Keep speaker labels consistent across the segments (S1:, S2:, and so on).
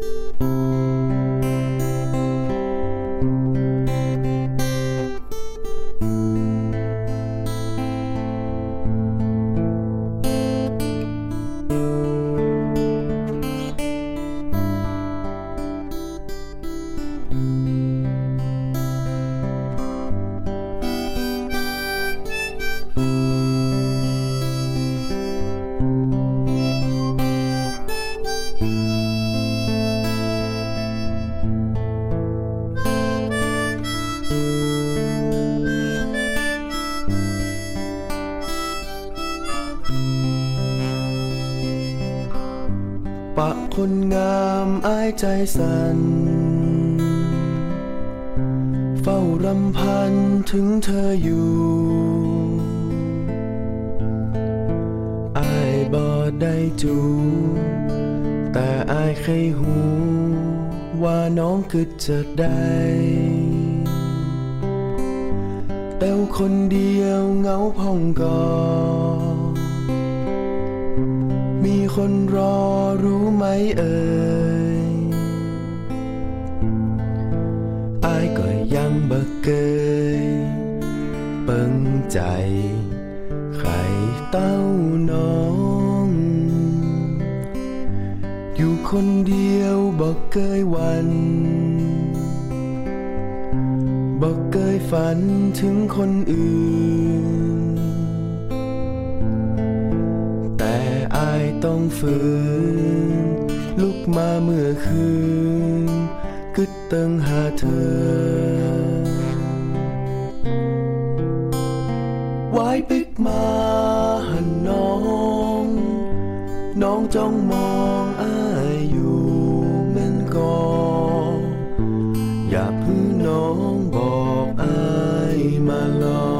S1: Música ปะคนงามอายใจสัน่นเฝ้ารำพันถึงเธออยู่อายบอดได้จูแต่อายเคยหู ว่าน้องคือจะได้แต่คนเดียวเงาพองกอ คนรอรู้ไหมเอ่ยอายก็ยังบ่เกยเปิงใจใครเต้าน้อง อยู่คนเดียวบ่เกยวันบ่เกยฝันถึงคนอื่น ต้องฝืน ลุกมาเมื่อคืนกึดเติงหาเธอวายปิกมาหันน้อง น้องจ้องมองอายอยู่เหมือนกอ อยากให้น้องบอกอายมาลอ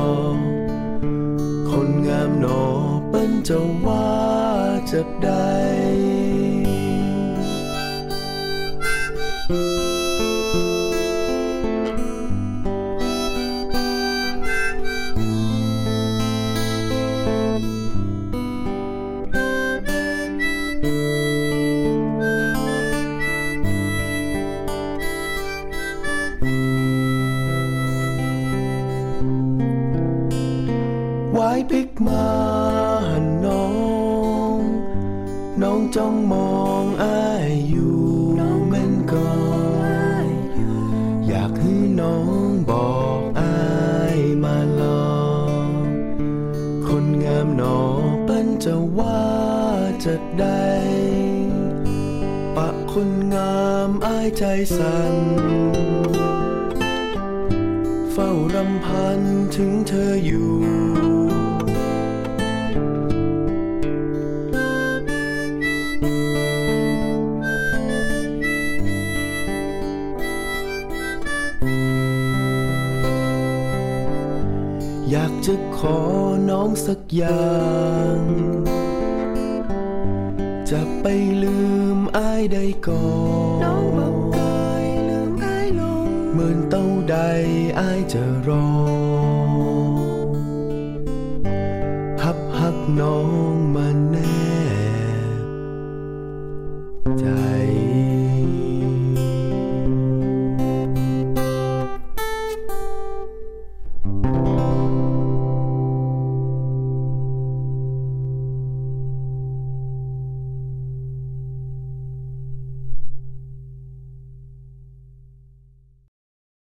S1: คนงามหนอเป็นเจ้าว่า จะได้วายพลิกมาหันน้ จ้องมองอายอยู่แม่นก่อนอยากให้น้องบอกอายมาลองคนงามหนอเป็นจะว่าจะได้ปะคนงามอายใจสั่นเฝ้ารำพันถึงเธออยู่ อยากจะขอน้องสักอย่าง จะไปลืมอายได้ก่อน
S2: น้องบอกกายลืมอายลง
S1: เหมือนเต้าใดอายจะรอ หับหักน้องไหม